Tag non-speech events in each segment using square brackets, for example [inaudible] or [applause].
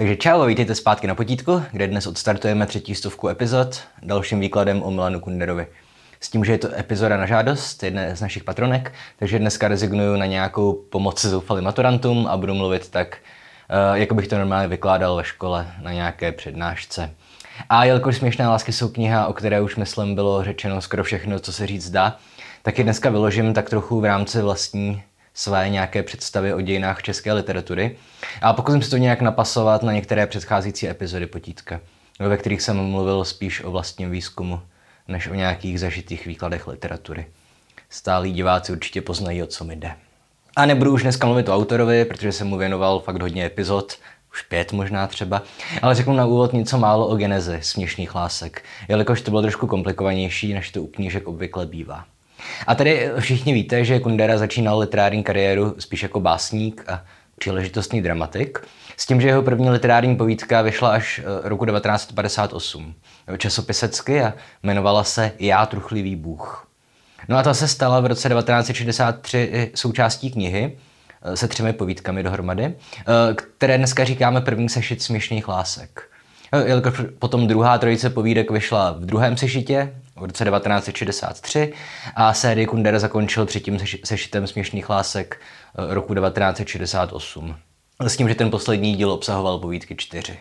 Takže čau a vítejte zpátky na potítku, kde dnes odstartujeme třetí stovku epizod dalším výkladem o Milanu Kunderovi. S tím, že je to epizoda na žádost jedné z našich patronek, takže dneska rezignuju na nějakou pomoc zoufalým maturantům a budu mluvit tak, eh, jako bych to normálně vykládal ve škole na nějaké přednášce. A jelikož Směšné lásky jsou kniha, o které už myslím bylo řečeno skoro všechno, co se říct dá, tak ji dneska vyložím tak trochu v rámci vlastní své nějaké představy o dějinách české literatury a pokusím se to nějak napasovat na některé předcházející epizody Potítka, ve kterých jsem mluvil spíš o vlastním výzkumu, než o nějakých zažitých výkladech literatury. Stálí diváci určitě poznají, o co mi jde. A nebudu už dneska mluvit o autorovi, protože jsem mu věnoval fakt hodně epizod, už pět možná třeba, ale řeknu na úvod něco málo o genezi směšných lásek, jelikož to bylo trošku komplikovanější, než to u knížek obvykle bývá. A tady všichni víte, že Kundera začínal literární kariéru spíš jako básník a příležitostný dramatik, s tím, že jeho první literární povídka vyšla až eh, roku 1958 časopisecky a jmenovala se Já truchlivý bůh. No a ta se stala v roce 1963 součástí knihy eh, se třemi povídkami dohromady, eh, které dneska říkáme první sešit směšných lásek. Jelikož potom druhá trojice povídek vyšla v druhém sešitě v roce 1963 a série Kundera zakončil třetím sešitem směšných lásek eh, roku 1968. S tím, že ten poslední díl obsahoval povídky čtyři.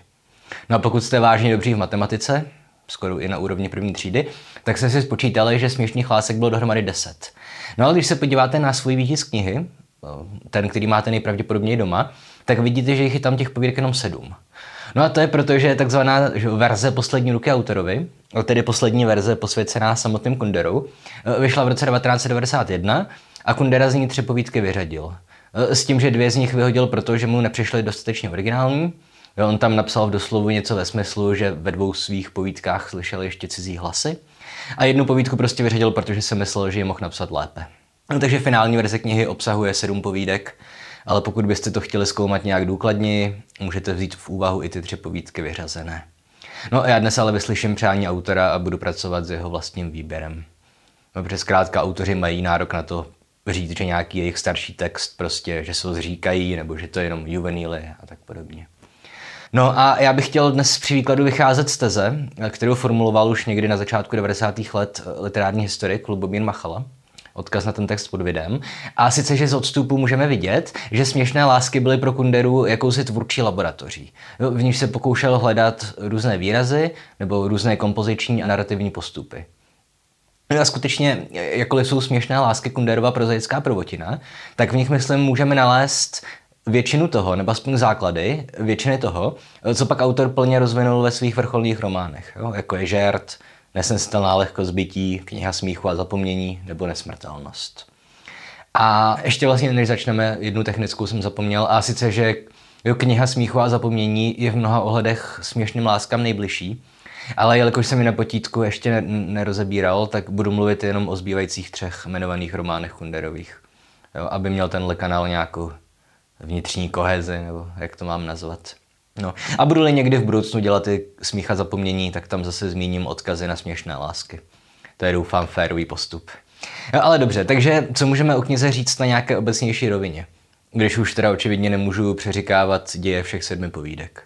No a pokud jste vážně dobří v matematice, skoro i na úrovni první třídy, tak jste si spočítali, že směšných lásek bylo dohromady 10. No ale když se podíváte na svůj výtisk knihy, eh, ten, který máte nejpravděpodobněji doma, tak vidíte, že jich je tam těch povídek jenom sedm. No a to je proto, že je takzvaná verze poslední ruky autorovi, tedy poslední verze posvěcená samotným Kunderou, e, vyšla v roce 1991 a Kundera z ní tři povídky vyřadil. E, s tím, že dvě z nich vyhodil, protože mu nepřišly dostatečně originální. On tam napsal v doslovu něco ve smyslu, že ve dvou svých povídkách slyšel ještě cizí hlasy. A jednu povídku prostě vyřadil, protože si myslel, že je mohl napsat lépe. No, takže finální verze knihy obsahuje sedm povídek ale pokud byste to chtěli zkoumat nějak důkladněji, můžete vzít v úvahu i ty tři povídky vyřazené. No a já dnes ale vyslyším přání autora a budu pracovat s jeho vlastním výběrem. No, protože zkrátka autoři mají nárok na to říct, že nějaký jejich starší text prostě, že se ho zříkají, nebo že to je jenom juveníly a tak podobně. No a já bych chtěl dnes při výkladu vycházet z teze, kterou formuloval už někdy na začátku 90. let literární historik Lubomír Machala, odkaz na ten text pod videem. A sice, že z odstupu můžeme vidět, že směšné lásky byly pro Kunderu jakousi tvůrčí laboratoří. V níž se pokoušel hledat různé výrazy nebo různé kompoziční a narrativní postupy. A skutečně, jakkoliv jsou směšné lásky Kunderova prozaická prvotina, tak v nich, myslím, můžeme nalézt většinu toho, nebo aspoň základy většiny toho, co pak autor plně rozvinul ve svých vrcholných románech, jo? jako je Žert, Nesnesitelná lehkost bytí, kniha smíchu a zapomnění nebo nesmrtelnost. A ještě vlastně, než začneme, jednu technickou jsem zapomněl, a sice, že jo, kniha smíchu a zapomnění je v mnoha ohledech směšným láskám nejbližší, ale jelikož jsem ji na potítku ještě nerozebíral, tak budu mluvit jenom o zbývajících třech jmenovaných románech Kunderových, jo, aby měl tenhle kanál nějakou vnitřní kohezi, nebo jak to mám nazvat. No. A budu-li někdy v budoucnu dělat ty smícha zapomnění, tak tam zase zmíním odkazy na směšné lásky. To je doufám férový postup. No, ale dobře, takže co můžeme o knize říct na nějaké obecnější rovině? Když už teda očividně nemůžu přeříkávat děje všech sedmi povídek.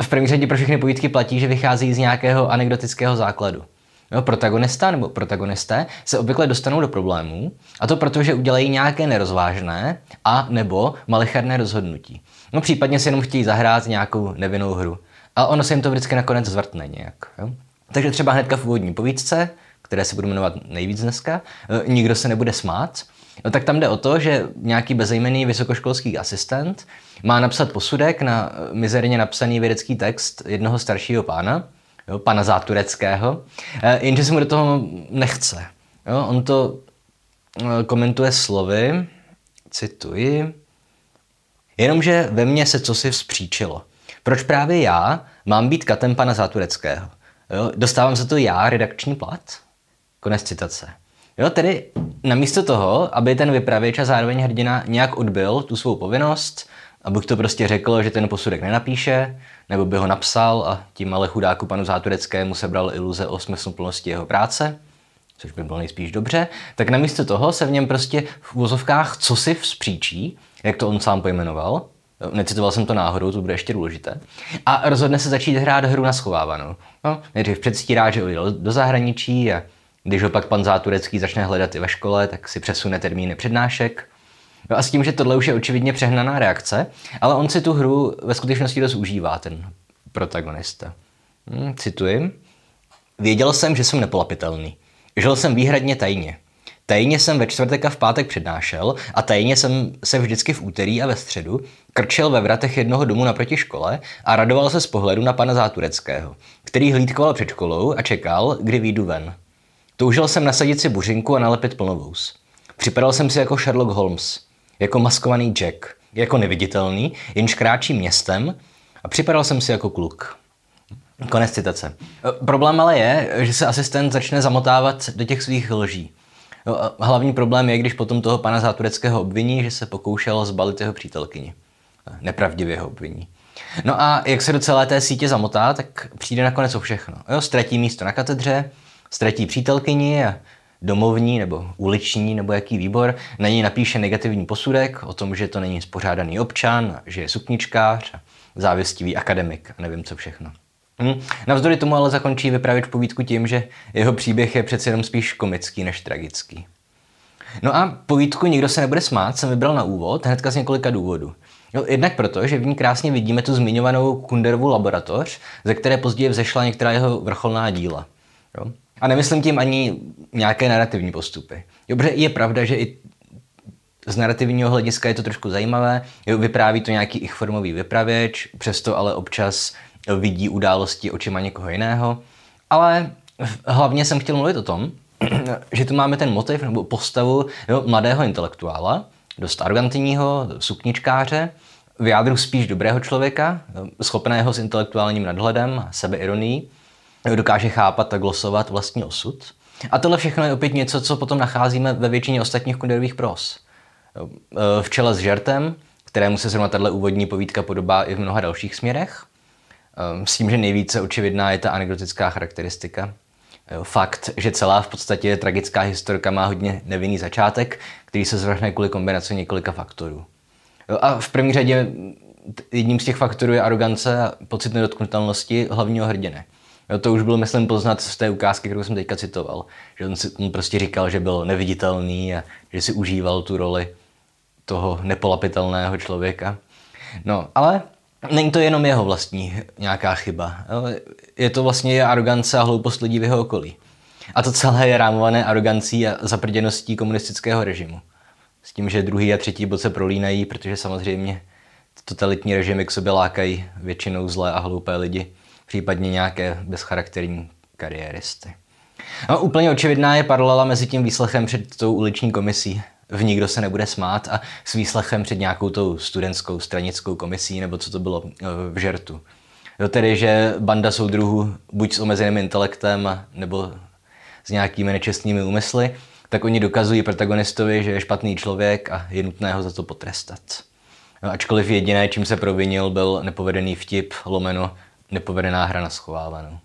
V první řadě pro všechny povídky platí, že vychází z nějakého anekdotického základu. Jo, protagonista nebo protagonisté se obvykle dostanou do problémů, a to proto, že udělají nějaké nerozvážné a nebo malicharné rozhodnutí. No případně si jenom chtějí zahrát nějakou nevinnou hru. A ono se jim to vždycky nakonec zvrtne nějak. Jo? Takže třeba hnedka v úvodní povídce, které se budu jmenovat nejvíc dneska, e, nikdo se nebude smát, no tak tam jde o to, že nějaký bezejmený vysokoškolský asistent má napsat posudek na mizerně napsaný vědecký text jednoho staršího pána, jo, pana Zátureckého, e, jenže se mu do toho nechce. Jo, on to e, komentuje slovy, cituji, Jenomže ve mně se cosi vzpříčilo. Proč právě já mám být katem pana Zátureckého? Jo, dostávám za to já redakční plat? Konec citace. Jo, tedy namísto toho, aby ten vypravěč a zároveň hrdina nějak odbil tu svou povinnost, abych to prostě řekl, že ten posudek nenapíše, nebo by ho napsal a tím ale chudáku panu Zátureckému sebral iluze o smysluplnosti jeho práce, což by bylo nejspíš dobře, tak namísto toho se v něm prostě v úvozovkách co si vzpříčí, jak to on sám pojmenoval, necitoval jsem to náhodou, to bude ještě důležité, a rozhodne se začít hrát hru na schovávanou. No, nejdřív předstírá, že odjel do zahraničí a když ho pak pan Záturecký začne hledat i ve škole, tak si přesune termíny přednášek. No a s tím, že tohle už je očividně přehnaná reakce, ale on si tu hru ve skutečnosti dost užívá, ten protagonista. Hmm, cituji. Věděl jsem, že jsem nepolapitelný. Žil jsem výhradně tajně. Tajně jsem ve čtvrtek a v pátek přednášel a tajně jsem se vždycky v úterý a ve středu krčil ve vratech jednoho domu naproti škole a radoval se z pohledu na pana Zátureckého, který hlídkoval před školou a čekal, kdy výjdu ven. Toužil jsem nasadit si buřinku a nalepit plnovous. Připadal jsem si jako Sherlock Holmes, jako maskovaný Jack, jako neviditelný, jenž kráčí městem a připadal jsem si jako kluk. Konec citace. Problém ale je, že se asistent začne zamotávat do těch svých lží. Hlavní problém je, když potom toho pana Zátureckého obviní, že se pokoušel zbalit jeho přítelkyni. Nepravdivě ho obviní. No a jak se do celé té sítě zamotá, tak přijde nakonec o všechno. Jo, ztratí místo na katedře, ztratí přítelkyni a domovní nebo uliční nebo jaký výbor, na něj napíše negativní posudek o tom, že to není spořádaný občan, že je sukničkář, závěstivý akademik a nevím co všechno. Hm. Navzdory tomu ale zakončí vyprávět povídku tím, že jeho příběh je přeci jenom spíš komický než tragický. No a povídku Nikdo se nebude smát jsem vybral na úvod hnedka z několika důvodů. No, jednak proto, že v ní krásně vidíme tu zmiňovanou Kunderovu laboratoř, ze které později vzešla některá jeho vrcholná díla. Jo? A nemyslím tím ani nějaké narrativní postupy. Dobře, je pravda, že i z narrativního hlediska je to trošku zajímavé. Jo, vypráví to nějaký ich formový vypravěč, přesto ale občas vidí události očima někoho jiného. Ale hlavně jsem chtěl mluvit o tom, [clears throat] že tu máme ten motiv nebo postavu jo, mladého intelektuála, dost arrogantního sukničkáře, v jádru spíš dobrého člověka, schopného s intelektuálním nadhledem a sebeironií, dokáže chápat a glosovat vlastní osud. A tohle všechno je opět něco, co potom nacházíme ve většině ostatních kunderových pros. V čele s žertem, kterému se zrovna tato úvodní povídka podobá i v mnoha dalších směrech. S tím, že nejvíce očividná je ta anekdotická charakteristika. Fakt, že celá v podstatě tragická historka má hodně nevinný začátek, který se zvrhne kvůli kombinaci několika faktorů. A v první řadě jedním z těch faktorů je arogance a pocit nedotknutelnosti hlavního hrdiny. Jo, to už bylo, myslím, poznat z té ukázky, kterou jsem teďka citoval. Že on si on prostě říkal, že byl neviditelný a že si užíval tu roli toho nepolapitelného člověka. No, ale není to jenom jeho vlastní nějaká chyba. Je to vlastně arogance a hloupost lidí v jeho okolí. A to celé je rámované arogancí a zaprděností komunistického režimu. S tím, že druhý a třetí bod se prolínají, protože samozřejmě totalitní režimy k sobě lákají většinou zlé a hloupé lidi případně nějaké bezcharakterní kariéristy. No, úplně očividná je paralela mezi tím výslechem před tou uliční komisí v Nikdo se nebude smát a s výslechem před nějakou tou studentskou stranickou komisí, nebo co to bylo eh, v žertu. Jo, tedy, že banda soudruhů buď s omezeným intelektem, nebo s nějakými nečestnými úmysly, tak oni dokazují protagonistovi, že je špatný člověk a je nutné ho za to potrestat. No, ačkoliv jediné, čím se provinil, byl nepovedený vtip, lomeno nepovedená hra na schovávanou.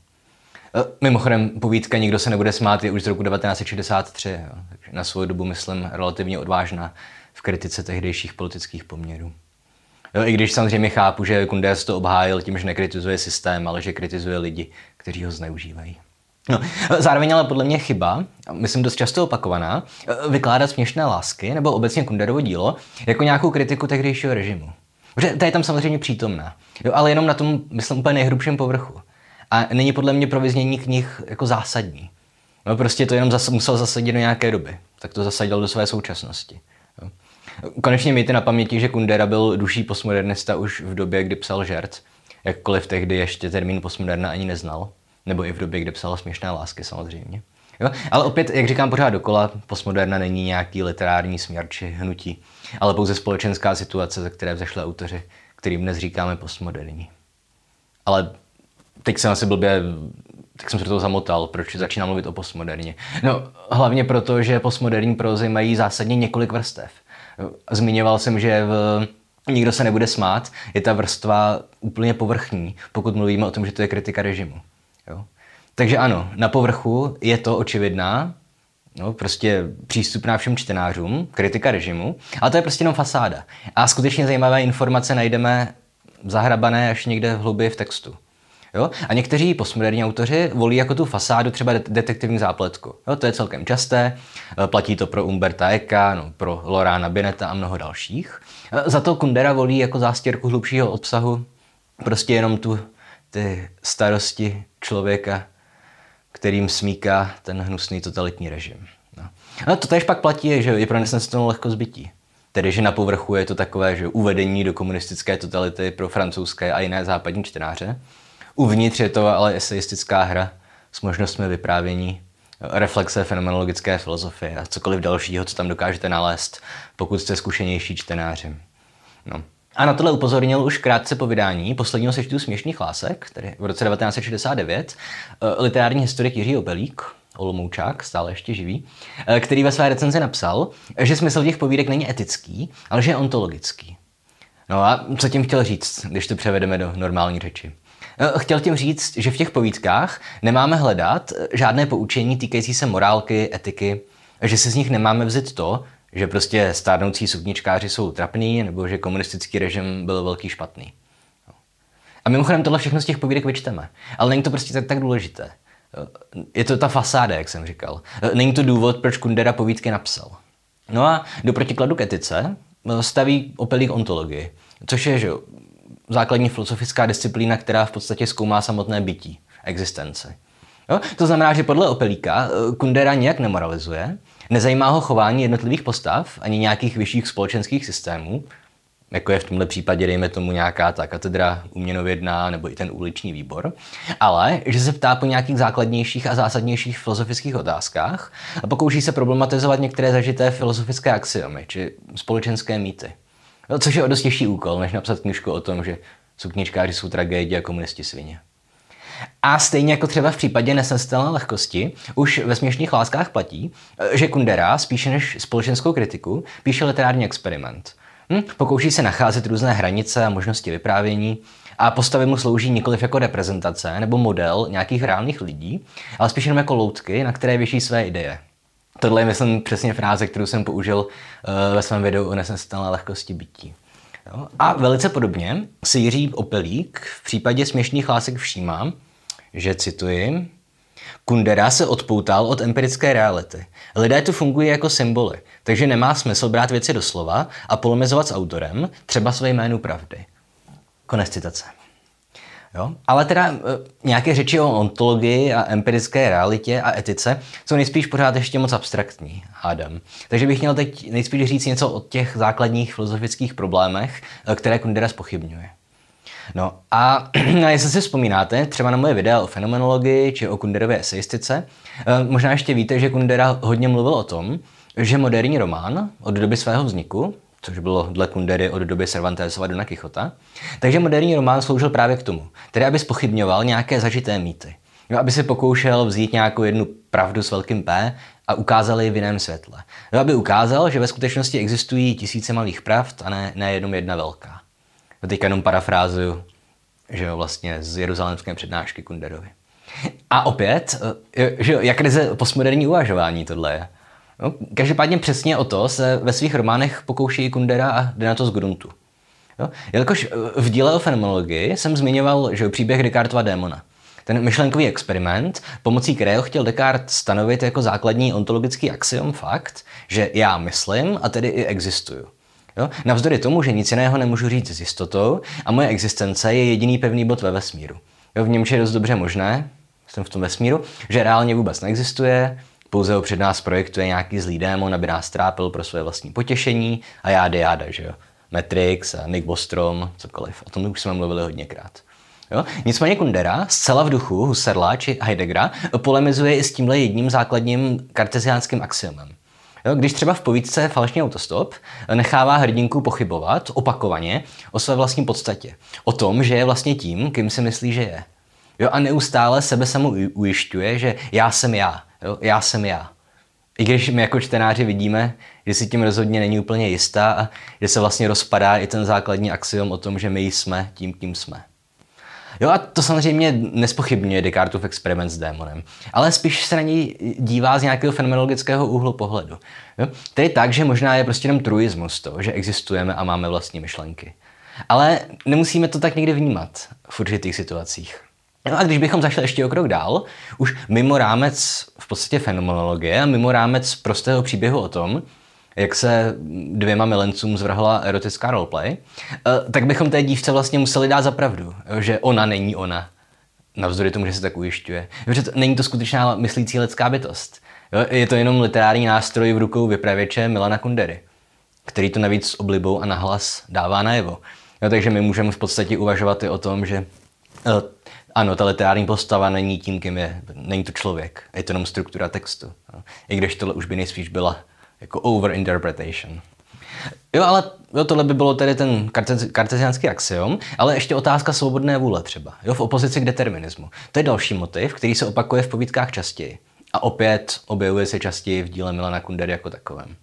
E, mimochodem, povídka Nikdo se nebude smát je už z roku 1963, jo. takže na svou dobu, myslím, relativně odvážná v kritice tehdejších politických poměrů. Jo, I když samozřejmě chápu, že Kunders to obhájil tím, že nekritizuje systém, ale že kritizuje lidi, kteří ho zneužívají. No, zároveň ale podle mě chyba, myslím dost často opakovaná, e, vykládat směšné lásky nebo obecně Kunderovo dílo jako nějakou kritiku tehdejšího režimu. Protože ta je tam samozřejmě přítomná, jo, ale jenom na tom, myslím, úplně nejhrubším povrchu. A není podle mě pro vyznění knih jako zásadní. No, prostě to jenom zas, musel zasadit do nějaké doby. Tak to zasadil do své současnosti. Jo. Konečně mějte na paměti, že Kundera byl duší postmodernista už v době, kdy psal žert. Jakkoliv tehdy ještě termín postmoderna ani neznal. Nebo i v době, kdy psal směšné lásky samozřejmě. Jo? Ale opět, jak říkám pořád dokola, postmoderna není nějaký literární směr či hnutí, ale pouze společenská situace, ze které vzešli autoři, kterým dnes říkáme postmoderní. Ale teď jsem asi blbě, tak jsem se do toho zamotal, proč začínám mluvit o postmoderně. No, hlavně proto, že postmoderní prozy mají zásadně několik vrstev. Zmiňoval jsem, že v Nikdo se nebude smát, je ta vrstva úplně povrchní, pokud mluvíme o tom, že to je kritika režimu. Jo? Takže ano, na povrchu je to očividná, no, prostě přístupná všem čtenářům, kritika režimu, ale to je prostě jenom fasáda. A skutečně zajímavé informace najdeme zahrabané až někde v hlubi v textu. Jo? A někteří postmoderní autoři volí jako tu fasádu třeba detektivní zápletku. Jo? To je celkem časté, e, platí to pro Umberta Eka, no, pro Lorána Bineta a mnoho dalších. E, za to Kundera volí jako zástěrku hlubšího obsahu prostě jenom tu ty starosti člověka, kterým smíká ten hnusný totalitní režim. No. A to tež pak platí, že je pro nesnesitelnou lehko zbytí. Tedy, že na povrchu je to takové, že uvedení do komunistické totality pro francouzské a jiné západní čtenáře. Uvnitř je to ale eseistická hra s možnostmi vyprávění, reflexe fenomenologické filozofie a cokoliv dalšího, co tam dokážete nalézt, pokud jste zkušenější čtenáři. No. A na tohle upozornil už krátce po vydání posledního seštu Směšných lásek, tedy v roce 1969, eh, literární historik Jiří Obelík, Olomoučák, stále ještě živý, eh, který ve své recenzi napsal, že smysl těch povídek není etický, ale že je ontologický. No a co tím chtěl říct, když to převedeme do normální řeči? Eh, chtěl tím říct, že v těch povídkách nemáme hledat žádné poučení týkající se morálky, etiky, že si z nich nemáme vzít to, že prostě stárnoucí sukničkáři jsou trapný, nebo že komunistický režim byl velký špatný. A mimochodem tohle všechno z těch povídek vyčteme. Ale není to prostě tak, tak důležité. Je to ta fasáda, jak jsem říkal. Není to důvod, proč Kundera povídky napsal. No a do protikladu k etice staví opelík ontologii, což je že, základní filozofická disciplína, která v podstatě zkoumá samotné bytí, existenci. Jo? To znamená, že podle Opelíka Kundera nijak nemoralizuje, Nezajímá ho chování jednotlivých postav ani nějakých vyšších společenských systémů, jako je v tomhle případě, dejme tomu, nějaká ta katedra uměnovědná nebo i ten uliční výbor, ale že se ptá po nějakých základnějších a zásadnějších filozofických otázkách a pokouší se problematizovat některé zažité filozofické axiomy či společenské mýty. No, což je o dost těžší úkol, než napsat knižku o tom, že sukničkáři jsou tragédie a komunisti svině. A stejně jako třeba v případě nesnestelné lehkosti, už ve směšných láskách platí, že Kundera, spíše než společenskou kritiku, píše literární experiment. Hm? Pokouší se nacházet různé hranice a možnosti vyprávění a postavy mu slouží nikoliv jako reprezentace nebo model nějakých reálných lidí, ale spíše jenom jako loutky, na které věší své ideje. Tohle je, myslím, přesně fráze, kterou jsem použil uh, ve svém videu o nesnestelné lehkosti bytí. Jo? A velice podobně si Jiří Opelík v případě směšných lásek všímá, že cituji, Kundera se odpoutal od empirické reality. Lidé tu fungují jako symboly, takže nemá smysl brát věci do slova a polemizovat s autorem, třeba své jménu pravdy. Konec citace. Jo? Ale teda e, nějaké řeči o ontologii a empirické realitě a etice jsou nejspíš pořád ještě moc abstraktní, hádám. Takže bych měl teď nejspíš říct něco o těch základních filozofických problémech, e, které Kundera spochybňuje. No [clears throat] a jestli si vzpomínáte třeba na moje videa o fenomenologii či o Kunderově eseistice, eh, možná ještě víte, že Kundera hodně mluvil o tom, že moderní román od doby svého vzniku, což bylo dle Kundery od doby Cervantesova Dona Quixota, takže moderní román sloužil právě k tomu, tedy aby spochybňoval nějaké zažité mýty. No, aby se pokoušel vzít nějakou jednu pravdu s velkým P a ukázal ji v jiném světle. No, aby ukázal, že ve skutečnosti existují tisíce malých pravd a ne, ne jenom jedna velká. To teďka jenom parafrázuju, že jo, vlastně z jeruzalémské přednášky Kunderovi. A opět, eh, že jo, jak krize postmoderní uvažování tohle je. No, každopádně přesně o to se ve svých románech pokouší Kundera a jde na to z gruntu. Jo? Jelikož eh, v díle o fenomenologii jsem zmiňoval že příběh Descartova démona. Ten myšlenkový experiment, pomocí kterého chtěl Descartes stanovit jako základní ontologický axiom fakt, že já myslím a tedy i existuju. Jo? Navzdory tomu, že nic jiného nemůžu říct s jistotou a moje existence je jediný pevný bod ve vesmíru. Jo? V němž je dost dobře možné, jsem v tom vesmíru, že reálně vůbec neexistuje, pouze ho před nás projektuje nějaký zlý démon, aby nás trápil pro své vlastní potěšení a jáde jáda, že jo. Matrix a Nick Bostrom, cokoliv. O tom už jsme mluvili hodněkrát. Jo? Nicméně Kundera, zcela v duchu Husserla či Heideggera, polemizuje i s tímhle jedním základním karteziánským axiomem. Jo, když třeba v povídce Falešný autostop nechává hrdinku pochybovat opakovaně o své vlastní podstatě. O tom, že je vlastně tím, kým si myslí, že je. Jo, a neustále sebe samu ujišťuje, že já jsem já. Jo, já jsem já. I když my jako čtenáři vidíme, že si tím rozhodně není úplně jistá a že se vlastně rozpadá i ten základní axiom o tom, že my jsme tím, kým jsme. Jo a to samozřejmě nespochybňuje Descartův experiment s démonem, ale spíš se na něj dívá z nějakého fenomenologického úhlu pohledu. Jo? Tedy tak, že možná je prostě jenom truismus to, že existujeme a máme vlastní myšlenky. Ale nemusíme to tak někdy vnímat v určitých situacích. No a když bychom zašli ještě o krok dál, už mimo rámec v podstatě fenomenologie a mimo rámec prostého příběhu o tom, jak se dvěma milencům zvrhla erotická roleplay, eh, tak bychom té dívce vlastně museli dát za pravdu, že ona není ona. Navzdory tomu, že se tak ujišťuje. Protože to, není to skutečná myslící lidská bytost. Je to jenom literární nástroj v rukou vypravěče Milana Kundery, který to navíc s oblibou a nahlas dává najevo. Jo, takže my můžeme v podstatě uvažovat i o tom, že eh, ano, ta literární postava není tím, kým je. Není to člověk, je to jenom struktura textu. Jo. I když tohle už by nejspíš byla jako overinterpretation. Jo, ale jo, tohle by bylo tedy ten karteziánský axiom, ale ještě otázka svobodné vůle třeba, jo, v opozici k determinismu. To je další motiv, který se opakuje v povídkách častěji. A opět objevuje se častěji v díle Milana Kundery jako takovém.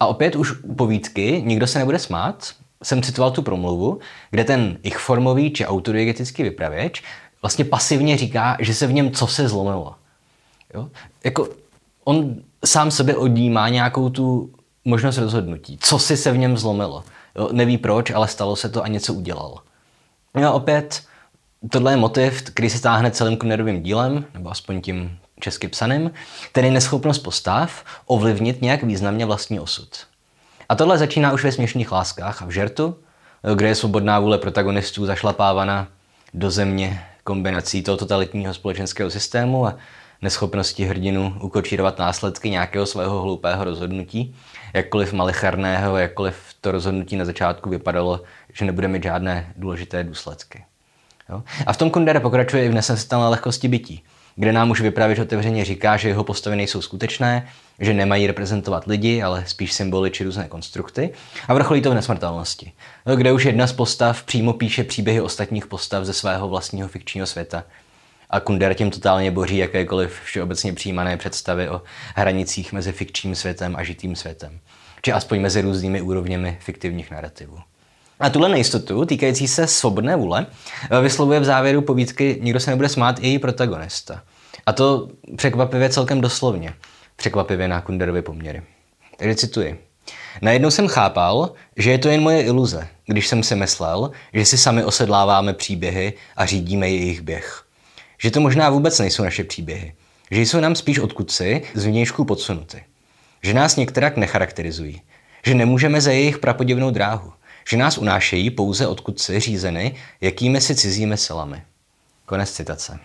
A opět už u povídky Nikdo se nebude smát, jsem citoval tu promluvu, kde ten ich formový či autodiegetický vypravěč vlastně pasivně říká, že se v něm co se zlomilo. Jo? Jako on sám sebe odnímá nějakou tu možnost rozhodnutí. Co si se v něm zlomilo. Jo? Neví proč, ale stalo se to a něco udělal. No a opět, tohle je motiv, který se táhne celým Kunnerovým dílem, nebo aspoň tím česky psaným, tedy neschopnost postav ovlivnit nějak významně vlastní osud. A tohle začíná už ve směšných láskách a v žertu, kde je svobodná vůle protagonistů zašlapávána do země kombinací toho totalitního společenského systému a neschopnosti hrdinu ukočírovat následky nějakého svého hloupého rozhodnutí, jakkoliv malicharného, jakkoliv to rozhodnutí na začátku vypadalo, že nebude mít žádné důležité důsledky. Jo? A v tom Kundera pokračuje i v nesnesitelné lehkosti bytí kde nám už vypravěč otevřeně říká, že jeho postavy nejsou skutečné, že nemají reprezentovat lidi, ale spíš symboly či různé konstrukty. A vrcholí to v nesmrtelnosti, kde už jedna z postav přímo píše příběhy ostatních postav ze svého vlastního fikčního světa. A Kunder tím totálně boří jakékoliv všeobecně přijímané představy o hranicích mezi fikčním světem a žitým světem. Či aspoň mezi různými úrovněmi fiktivních narrativů. A tuhle nejistotu, týkající se svobodné vůle, eh, vyslovuje v závěru povídky Nikdo se nebude smát i její protagonista. A to překvapivě celkem doslovně. Překvapivě na Kunderovy poměry. Takže cituji. Najednou jsem chápal, že je to jen moje iluze, když jsem si myslel, že si sami osedláváme příběhy a řídíme jejich běh. Že to možná vůbec nejsou naše příběhy. Že jsou nám spíš odkudci z vnějšku podsunuty. Že nás některak necharakterizují. Že nemůžeme za jejich prapodivnou dráhu že nás unášejí pouze odkud si řízeny jakými si cizími silami. Konec citace.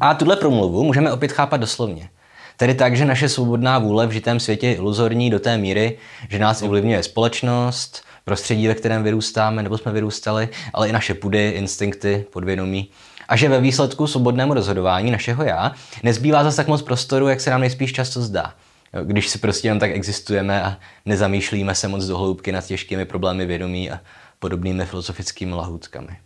A tuhle promluvu můžeme opět chápat doslovně. Tedy tak, že naše svobodná vůle v žitém světě je iluzorní do té míry, že nás ovlivňuje společnost, prostředí, ve kterém vyrůstáme nebo jsme vyrůstali, ale i naše pudy, instinkty, podvědomí. A že ve výsledku svobodnému rozhodování našeho já nezbývá zase tak moc prostoru, jak se nám nejspíš často zdá. Když si prostě jen tak existujeme a nezamýšlíme se moc dohloubky nad těžkými problémy vědomí a podobnými filozofickými lahůdkami.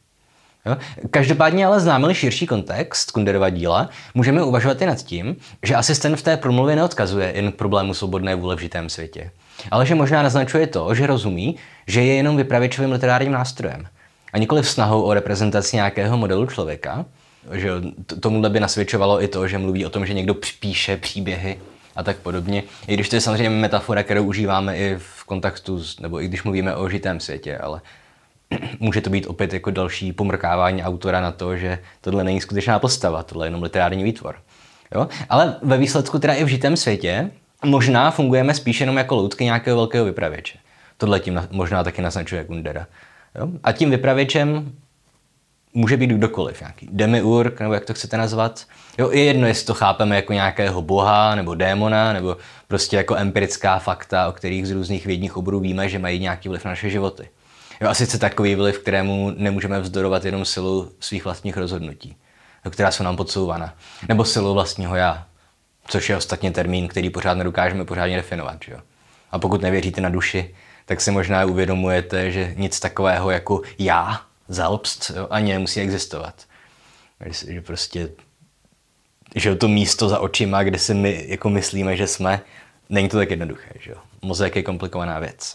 Jo? Každopádně ale známe širší kontext Kunderova díla, můžeme uvažovat i nad tím, že asistent v té promluvě neodkazuje jen k problému svobodné vůle v žitém světě, ale že možná naznačuje to, že rozumí, že je jenom vypravěčovým literárním nástrojem a nikoli v snahou o reprezentaci nějakého modelu člověka, že tomuhle by nasvědčovalo i to, že mluví o tom, že někdo píše příběhy a tak podobně. I když to je samozřejmě metafora, kterou užíváme i v kontaktu, s, nebo i když mluvíme o žitém světě, ale [clears throat] může to být opět jako další pomrkávání autora na to, že tohle není skutečná postava, tohle je jenom literární výtvor. Jo? Ale ve výsledku teda i v žitém světě možná fungujeme spíš jenom jako loutky nějakého velkého vypravěče. Tohle tím možná taky naznačuje Kundera. Jo? A tím vypravěčem může být kdokoliv, nějaký demiurg, nebo jak to chcete nazvat. Jo, je jedno, jestli to chápeme jako nějakého boha, nebo démona, nebo prostě jako empirická fakta, o kterých z různých vědních oborů víme, že mají nějaký vliv na naše životy. Jo, a sice takový vliv, kterému nemůžeme vzdorovat jenom silu svých vlastních rozhodnutí, která jsou nám podsouvána. Nebo silu vlastního já, což je ostatně termín, který pořád nedokážeme pořádně definovat. Že jo? A pokud nevěříte na duši, tak si možná uvědomujete, že nic takového jako já selbst jo, ani nemusí existovat. Že prostě že to místo za očima, kde si my jako myslíme, že jsme, není to tak jednoduché. Že jo? Mozek je komplikovaná věc.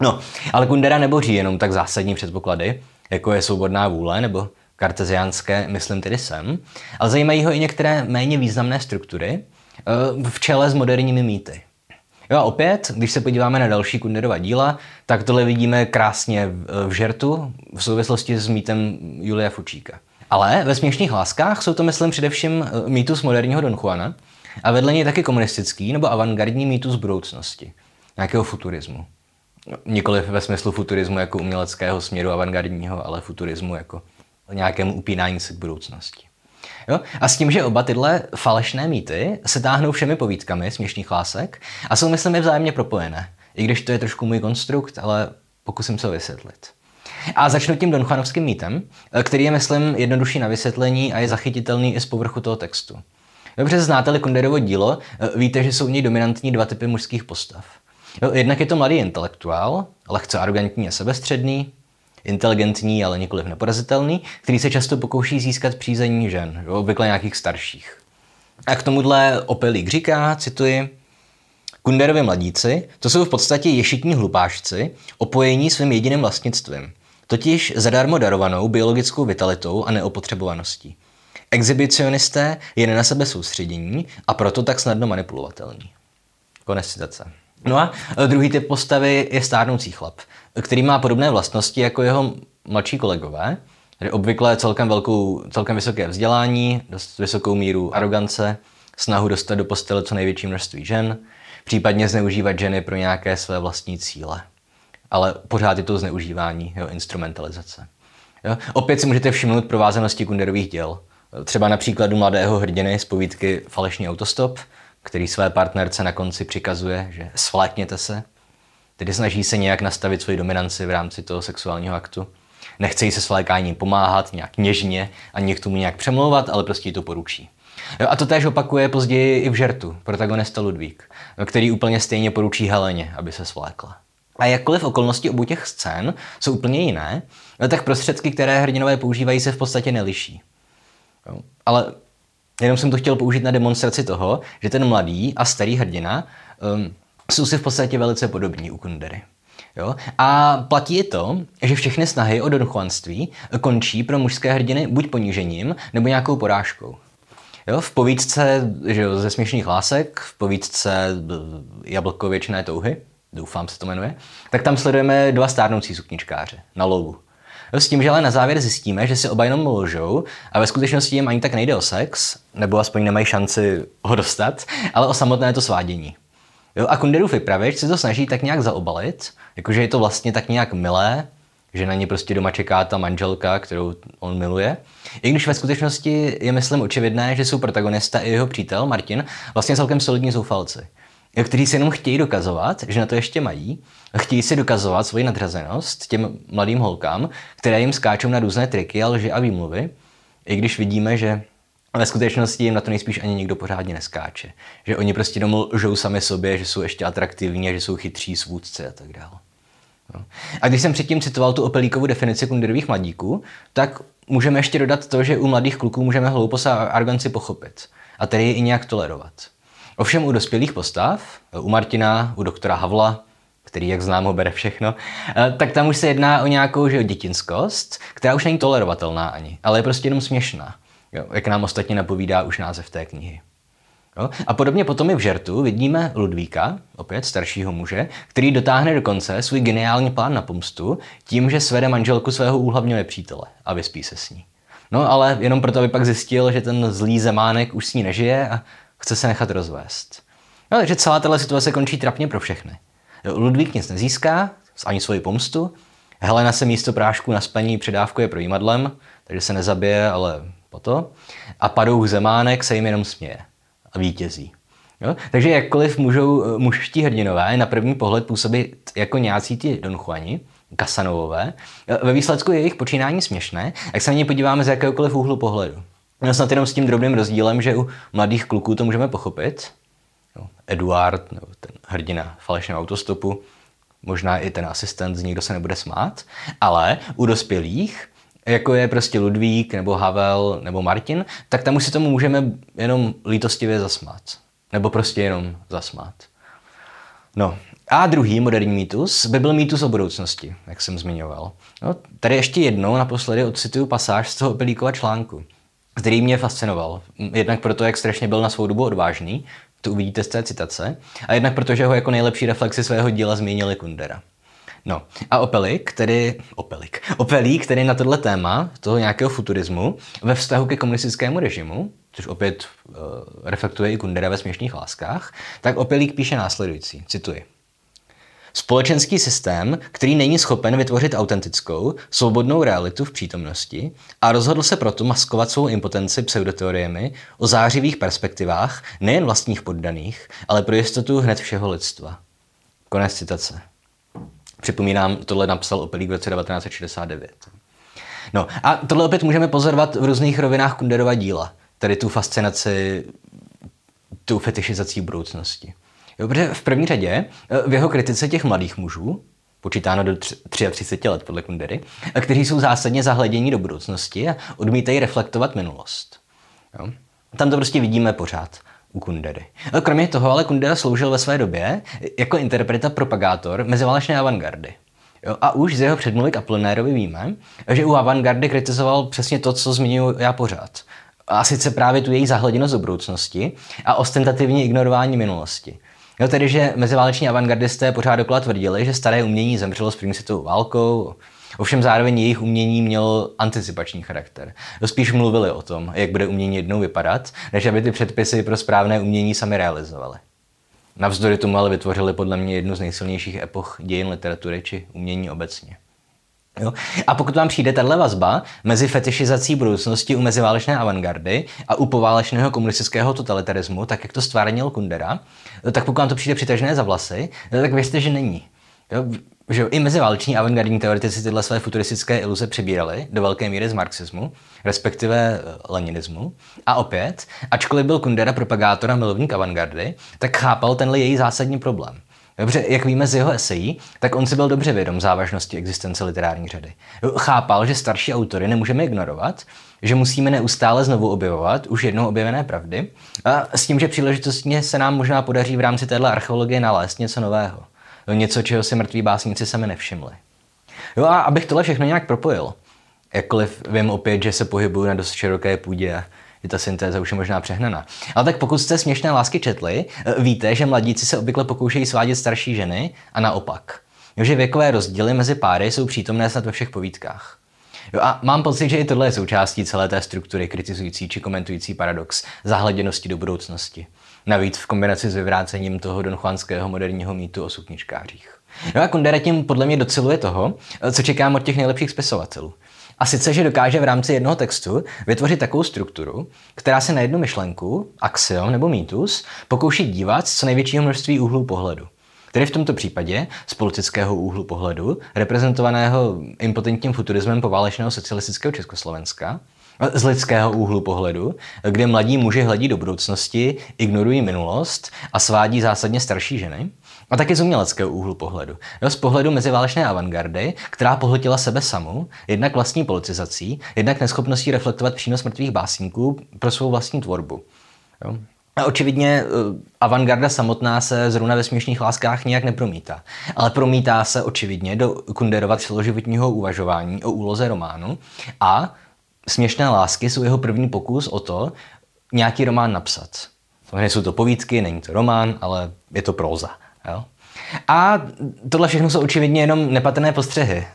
No, ale Kundera neboří jenom tak zásadní předpoklady, jako je svobodná vůle nebo karteziánské, myslím tedy sem, ale zajímají ho i některé méně významné struktury eh, v čele s moderními mýty. Jo a opět, když se podíváme na další Kunderova díla, tak tohle vidíme krásně v žertu v souvislosti s mýtem Julia Fučíka. Ale ve směšných láskách jsou to, myslím, především eh, mýtus moderního Don Juana a vedle něj taky komunistický nebo avantgardní mýtus budoucnosti, nějakého futurismu. Nikoliv ve smyslu futurismu jako uměleckého směru avantgardního, ale futurismu jako nějakému upínání se k budoucnosti. Jo? A s tím, že oba tyhle falešné mýty se táhnou všemi povídkami směšných lásek a jsou, myslím, vzájemně propojené. I když to je trošku můj konstrukt, ale pokusím se vysvětlit. A začnu tím Donchanovským mýtem, který je, myslím, jednodušší na vysvětlení a je zachytitelný i z povrchu toho textu. Dobře znáte-li Kunderovo dílo, víte, že jsou v něj dominantní dva typy mužských postav. Jednak je to mladý intelektuál, lehce arrogantní a sebestředný, inteligentní, ale nikoliv neporazitelný, který se často pokouší získat přízení žen, jo, obvykle nějakých starších. A k tomuhle Opelík říká, cituji, Kunderovi mladíci, to jsou v podstatě ješitní hlupášci, opojení svým jediným vlastnictvím, totiž zadarmo darovanou biologickou vitalitou a neopotřebovaností. Exhibicionisté je na sebe soustředění a proto tak snadno manipulovatelní. Konec citace. No a druhý typ postavy je stárnoucí chlap, který má podobné vlastnosti jako jeho mladší kolegové, tedy obvykle celkem, velkou, celkem vysoké vzdělání, dost vysokou míru arogance, snahu dostat do postele co největší množství žen, případně zneužívat ženy pro nějaké své vlastní cíle. Ale pořád je to zneužívání, jo, instrumentalizace. Jo? Opět si můžete všimnout provázanosti Kunderových děl. Třeba na příkladu mladého hrdiny z povídky Falešný autostop, který své partnerce na konci přikazuje, že svlékněte se, tedy snaží se nějak nastavit svoji dominanci v rámci toho sexuálního aktu. Nechce jí se svlékáním pomáhat, nějak něžně, ani k tomu nějak přemlouvat, ale prostě jí to poručí. A to též opakuje později i v žertu, protagonista Ludvík, který úplně stejně poručí Heleně, aby se svlékla. A jakkoliv okolnosti obou těch scén jsou úplně jiné, tak prostředky, které hrdinové používají, se v podstatě neliší. Ale jenom jsem to chtěl použít na demonstraci toho, že ten mladý a starý hrdina um, jsou si v podstatě velice podobní u Kundery. Jo? A platí i to, že všechny snahy o donchuanství končí pro mužské hrdiny buď ponížením, nebo nějakou porážkou. Jo, v povídce že jo, ze směšných lásek, v povídce Jablko věčné touhy, doufám se to jmenuje, tak tam sledujeme dva stárnoucí sukničkáře na lovu. S tím, že ale na závěr zjistíme, že si oba jenom lžou a ve skutečnosti jim ani tak nejde o sex, nebo aspoň nemají šanci ho dostat, ale o samotné to svádění. Jo, a Kunderův vypravěč se to snaží tak nějak zaobalit, jakože je to vlastně tak nějak milé, že na ně prostě doma čeká ta manželka, kterou on miluje. I když ve skutečnosti je, myslím, očividné, že jsou protagonista i jeho přítel Martin vlastně celkem solidní zoufalci, kteří si jenom chtějí dokazovat, že na to ještě mají, chtějí si dokazovat svoji nadřazenost těm mladým holkám, které jim skáčou na různé triky a lži a výmluvy, i když vidíme, že ve skutečnosti jim na to nejspíš ani nikdo pořádně neskáče. Že oni prostě jenom lžou sami sobě, že jsou ještě atraktivní, že jsou chytří svůdci a tak dále. No. A když jsem předtím citoval tu opelíkovou definici kunderových mladíků, tak můžeme ještě dodat to, že u mladých kluků můžeme hloupost a arganci pochopit a tedy i nějak tolerovat. Ovšem u dospělých postav, u Martina, u doktora Havla, který, jak znám, ho bere všechno, eh, tak tam už se jedná o nějakou že, dětinskost, která už není tolerovatelná ani, ale je prostě jenom směšná, jo, jak nám ostatně napovídá už název té knihy. Jo? A podobně potom i v žertu vidíme Ludvíka, opět staršího muže, který dotáhne do konce svůj geniální plán na pomstu tím, že svede manželku svého úhlavního nepřítele a vyspí se s ní. No ale jenom proto, aby pak zjistil, že ten zlý zemánek už s ní nežije a chce se nechat rozvést. No, takže celá tato situace končí trapně pro všechny. Ludvík nic nezíská, ani svoji pomstu, Helena se místo prášku na spaní předávkuje projímadlem, takže se nezabije, ale po to. A padouch zemánek se jim jenom směje a vítězí. Jo? Takže jakkoliv můžou eh, mužští hrdinové na první pohled působit jako nějací ti donchuani, kasanovové, eh, ve výsledku je jejich počínání směšné, jak se na ně podíváme z jakéhokoliv úhlu pohledu. No snad jenom s tím drobným rozdílem, že u mladých kluků to můžeme pochopit. Jo, Eduard, nebo ten hrdina falešného autostopu, možná i ten asistent, z nikdo se nebude smát, ale u dospělých jako je prostě Ludvík, nebo Havel, nebo Martin, tak tam už si tomu můžeme jenom lítostivě zasmát. Nebo prostě jenom zasmát. No, A druhý moderní mýtus by byl mýtus o budoucnosti, jak jsem zmiňoval. No, tady ještě jednou naposledy odcituju pasáž z toho Pelíkova článku, který mě fascinoval. Jednak proto, jak strašně byl na svou dobu odvážný, to uvidíte z té citace, a jednak protože ho jako nejlepší reflexi svého díla zmínili Kundera. No a Opelik, který, Opelik, Opelík, který na tohle téma, toho nějakého futurismu, ve vztahu ke komunistickému režimu, což opět uh, reflektuje i Kundera ve směšných láskách, tak Opelík píše následující, cituji. Společenský systém, který není schopen vytvořit autentickou, svobodnou realitu v přítomnosti a rozhodl se proto maskovat svou impotenci pseudoteoriemi o zářivých perspektivách nejen vlastních poddaných, ale pro jistotu hned všeho lidstva. Konec citace. Připomínám, tohle napsal Opelík v roce 1969. No a tohle opět můžeme pozorovat v různých rovinách Kunderova díla, tedy tu fascinaci, tu fetišizací budoucnosti. Jo, protože v první řadě eh, v jeho kritice těch mladých mužů, počítáno do 33 let podle Kundery, eh, kteří jsou zásadně zahledění do budoucnosti a odmítají reflektovat minulost. Jo? Tam to prostě vidíme pořád Kundery. Eh, kromě toho ale Kundera sloužil ve své době jako interpreta propagátor meziválečné avantgardy. Jo, a už z jeho předmluvy k Apollinarovi víme, že u avantgardy kritizoval přesně to, co zmiňuji já pořád. A sice právě tu její zahleděnost do budoucnosti a ostentativní ignorování minulosti. Jo, tedy, že meziváleční avantgardisté pořád dokola tvrdili, že staré umění zemřelo s první světovou válkou, Ovšem zároveň jejich umění mělo anticipační charakter. Spíš mluvili o tom, jak bude umění jednou vypadat, než aby ty předpisy pro správné umění sami realizovaly. Navzdory tomu ale vytvořili podle mě jednu z nejsilnějších epoch dějin literatury či umění obecně. Jo? A pokud vám přijde tahle vazba mezi fetišizací budoucnosti u meziválečné avantgardy a u poválečného komunistického totalitarismu, tak jak to stvárnil Kundera, tak pokud vám to přijde přitažné za vlasy, tak věřte, že není. Jo? Že i meziváleční avantgardní teoretici tyhle své futuristické iluze přebírali do velké míry z marxismu, respektive eh, leninismu. A opět, ačkoliv byl Kundera propagátor a milovník avantgardy, tak chápal tenhle její zásadní problém. Dobře, jak víme z jeho esejí, tak on si byl dobře vědom závažnosti existence literární řady. Chápal, že starší autory nemůžeme ignorovat, že musíme neustále znovu objevovat už jednou objevené pravdy a s tím, že příležitostně se nám možná podaří v rámci téhle archeologie nalézt něco nového. Něco, čeho si mrtví básníci sami nevšimli. Jo a abych tohle všechno nějak propojil, jakkoliv vím opět, že se pohybuju na dost široké půdě že ta syntéza už je možná přehnaná. Ale tak pokud jste směšné lásky četli, eh, víte, že mladíci se obvykle pokoušejí svádět starší ženy a naopak. že věkové rozdíly mezi páry jsou přítomné snad ve všech povídkách. Jo a mám pocit, že i tohle je součástí celé té struktury kritizující či komentující paradox zahleděnosti do budoucnosti. Navíc v kombinaci s vyvrácením toho donchuanského moderního mýtu o sukničkářích. No a Kundera tím podle mě doceluje toho, co čekám od těch nejlepších spisovatelů. A sice, že dokáže v rámci jednoho textu vytvořit takovou strukturu, která se na jednu myšlenku, axiom nebo mýtus, pokouší dívat z co největšího množství úhlů pohledu. Tedy v tomto případě z politického úhlu pohledu, reprezentovaného impotentním futurismem poválečného socialistického Československa, z lidského úhlu pohledu, kde mladí muži hledí do budoucnosti, ignorují minulost a svádí zásadně starší ženy, a taky z uměleckého úhlu pohledu. Jo, z pohledu meziválečné avantgardy, která pohltila sebe samu, jednak vlastní politizací, jednak neschopností reflektovat přínos mrtvých básníků pro svou vlastní tvorbu. Jo. A očividně uh, avantgarda samotná se zrovna ve směšných láskách nijak nepromítá, ale promítá se očividně do Kunderova celoživotního uvažování o úloze románu a směšné lásky jsou jeho první pokus o to nějaký román napsat. Samozřejmě jsou to povídky, není to román, ale je to próza. Jo? A tohle všechno jsou očividně jenom nepatrné postřehy.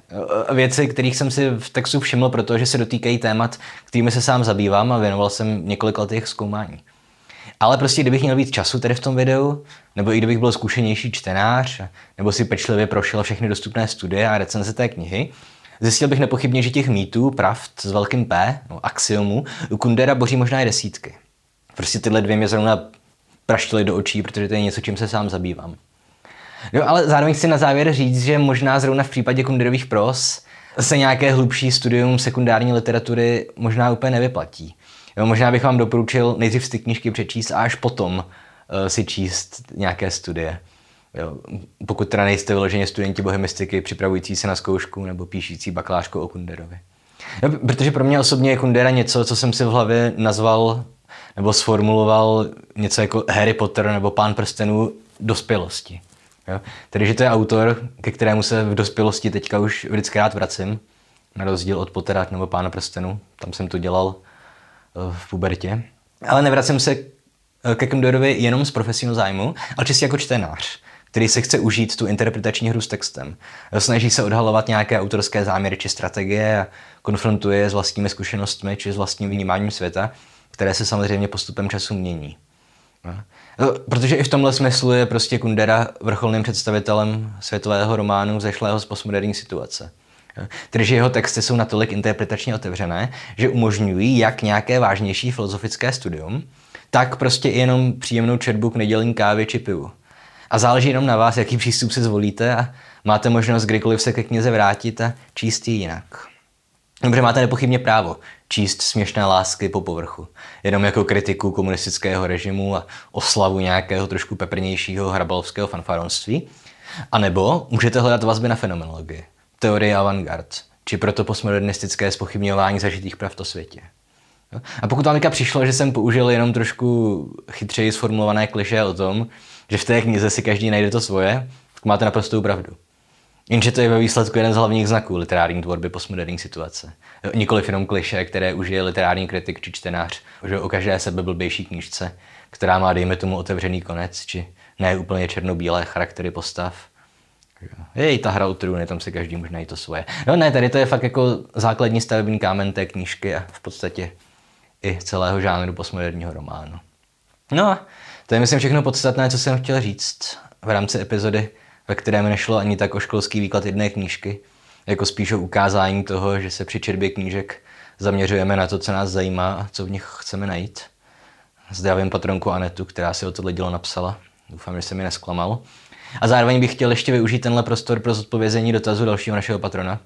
Věci, kterých jsem si v textu všiml, protože se dotýkají témat, kterými se sám zabývám a věnoval jsem několik let jejich zkoumání. Ale prostě, kdybych měl víc času tady v tom videu, nebo i kdybych byl zkušenější čtenář, nebo si pečlivě prošel všechny dostupné studie a recenze té knihy, zjistil bych nepochybně, že těch mýtů, pravd s velkým P, no, axiomů, u Kundera boří možná i desítky. Prostě tyhle dvě mě zrovna praštily do očí, protože to je něco, čím se sám zabývám. Jo, ale zároveň chci na závěr říct, že možná zrovna v případě Kunderových pros se nějaké hlubší studium sekundární literatury možná úplně nevyplatí. Jo, možná bych vám doporučil nejdřív ty knížky přečíst a až potom uh, si číst nějaké studie. Jo, pokud teda nejste vyloženě studenti bohemistiky připravující se na zkoušku nebo píšící bakalářku o Kunderovi. Jo, protože pro mě osobně je Kundera něco, co jsem si v hlavě nazval nebo sformuloval něco jako Harry Potter nebo Pán prstenů dospělosti. Jo? Tedy, že to je autor, ke kterému se v dospělosti teďka už vždycky rád vracím, na rozdíl od Pottera nebo Pána prstenu, tam jsem to dělal eh, v pubertě. Ale nevracím se ke Kundorovi jenom z profesního zájmu, ale čistě jako čtenář který se chce užít tu interpretační hru s textem. Snaží se odhalovat nějaké autorské záměry či strategie a konfrontuje s vlastními zkušenostmi či s vlastním vnímáním světa, které se samozřejmě postupem času mění. No, protože i v tomhle smyslu je prostě Kundera vrcholným představitelem světového románu zešlého z postmoderní situace. Tedy, že jeho texty jsou natolik interpretačně otevřené, že umožňují jak nějaké vážnější filozofické studium, tak prostě i jenom příjemnou četbu k nedělní kávě či pivu. A záleží jenom na vás, jaký přístup si zvolíte a máte možnost kdykoliv se ke knize vrátit a číst ji jinak. Dobře, máte nepochybně právo číst směšné lásky po povrchu, jenom jako kritiku komunistického režimu a oslavu nějakého trošku peprnějšího hrabalovského fanfaronství. A nebo můžete hledat vazby na fenomenologii, teorie avantgard, či proto postmodernistické spochybňování zažitých prav v světě. A pokud vám přišlo, že jsem použil jenom trošku chytřeji sformulované kliše o tom, že v té knize si každý najde to svoje, tak máte naprostou pravdu. Jenže to je ve výsledku jeden z hlavních znaků literární tvorby postmoderní situace. Nikoliv jenom kliše, které užije literární kritik či čtenář, že o každé sebe blbější knížce, která má, dejme tomu, otevřený konec, či ne úplně černobílé charaktery postav. Jej, ta hra o trůny, tam si každý může najít to svoje. No ne, tady to je fakt jako základní stavební kámen té knížky a v podstatě i celého žánru postmoderního románu. No a to je myslím všechno podstatné, co jsem chtěl říct v rámci epizody, ve kterém nešlo ani tak o školský výklad jedné knížky, jako spíš o ukázání toho, že se při četbě knížek zaměřujeme na to, co nás zajímá a co v nich chceme najít. Zdravím patronku Anetu, která si o tohle dílo napsala. Doufám, že se mi nesklamal. A zároveň bych chtěl ještě využít tenhle prostor pro zodpovězení dotazu dalšího našeho patrona,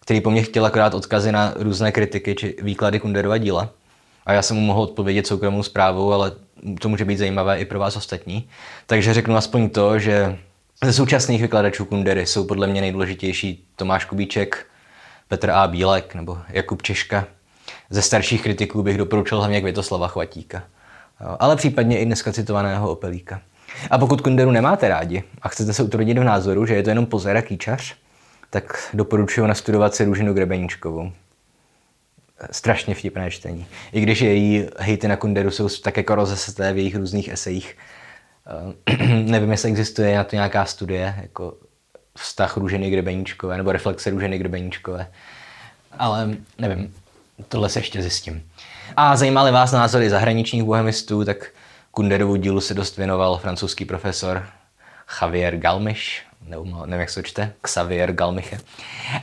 který po mně chtěl akorát odkazy na různé kritiky či výklady Kunderova díla. A já jsem mu mohl odpovědět soukromou zprávou, ale to může být zajímavé i pro vás ostatní. Takže řeknu aspoň to, že ze současných vykladačů Kundery jsou podle mě nejdůležitější Tomáš Kubíček, Petr A. Bílek nebo Jakub Češka. Ze starších kritiků bych doporučil hlavně Květoslava Chvatíka. Ale případně i dneska citovaného Opelíka. A pokud Kunderu nemáte rádi a chcete se utvrdit v názoru, že je to jenom pozor a kýčař, tak doporučuji nastudovat si Růžinu Grebeníčkovou strašně vtipné čtení. I když její hejty na Kunderu jsou tak jako rozeseté v jejich různých esejích. Uh, [clears throat] nevím, jestli existuje na to nějaká studie, jako vztah Růženy Grebeníčkové, nebo reflexe Růženy Grebeníčkové. Ale nevím, tohle se ještě zjistím. A zajímali vás názory zahraničních bohemistů, tak Kunderovu dílu se dost věnoval francouzský profesor Javier Galmiš, nebo nevím, jak se čte, Xavier Galmiche.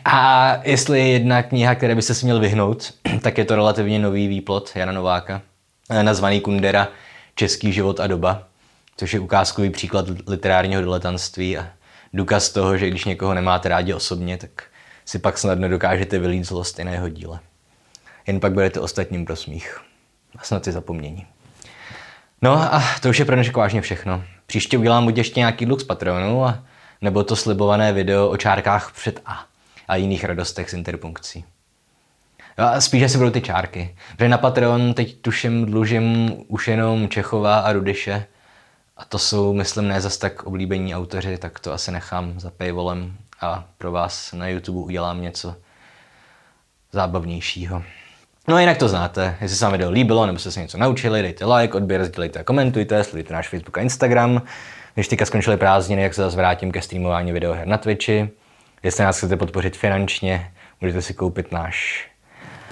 A jestli je jedna kniha, které by se měl vyhnout, [clears throat] tak je to relativně nový výplot Jana Nováka, eh, nazvaný Kundera Český život a doba, což je ukázkový příklad literárního diletantství a důkaz toho, že když někoho nemáte rádi osobně, tak si pak snadno dokážete vylít zlost i na jeho díle. Jen pak budete ostatním pro smích. A snad i zapomnění. No a to už je pro dnešek vážně všechno. Příště udělám buď ještě nějaký dluh z Patronu a nebo to slibované video o čárkách před A a jiných radostech z interpunkcí. A spíš asi budou ty čárky. Protože na Patreon teď tuším dlužím už jenom Čechova a Rudyše. A to jsou, myslím, ne zas tak oblíbení autoři, tak to asi nechám za paywallem a pro vás na YouTube udělám něco zábavnějšího. No a jinak to znáte, jestli se vám video líbilo nebo jste se něco naučili, dejte like, odběr, sdílejte a komentujte, sledujte náš Facebook a Instagram. Když teďka skončily prázdniny, jak se zase vrátím ke streamování videoher na Twitchi. Jestli nás chcete podpořit finančně, můžete si koupit náš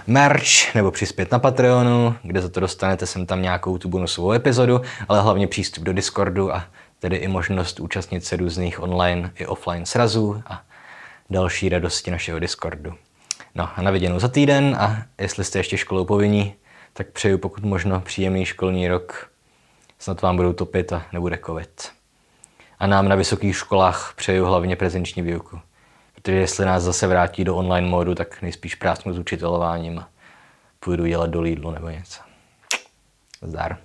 merch nebo přispět na Patreonu, kde za to dostanete sem tam nějakou tu bonusovou epizodu, ale hlavně přístup do Discordu a tedy i možnost účastnit se různých online i offline srazů a další radosti našeho Discordu. No a na viděnou za týden a jestli jste ještě školou povinní, tak přeju pokud možno příjemný školní rok. Snad vám budou topit a nebude covid. A nám na vysokých školách přeju hlavně prezenční výuku. Protože jestli nás zase vrátí do online módu, tak nejspíš prásknu s učitelováním a půjdu dělat do Lidlu nebo něco. Zdar.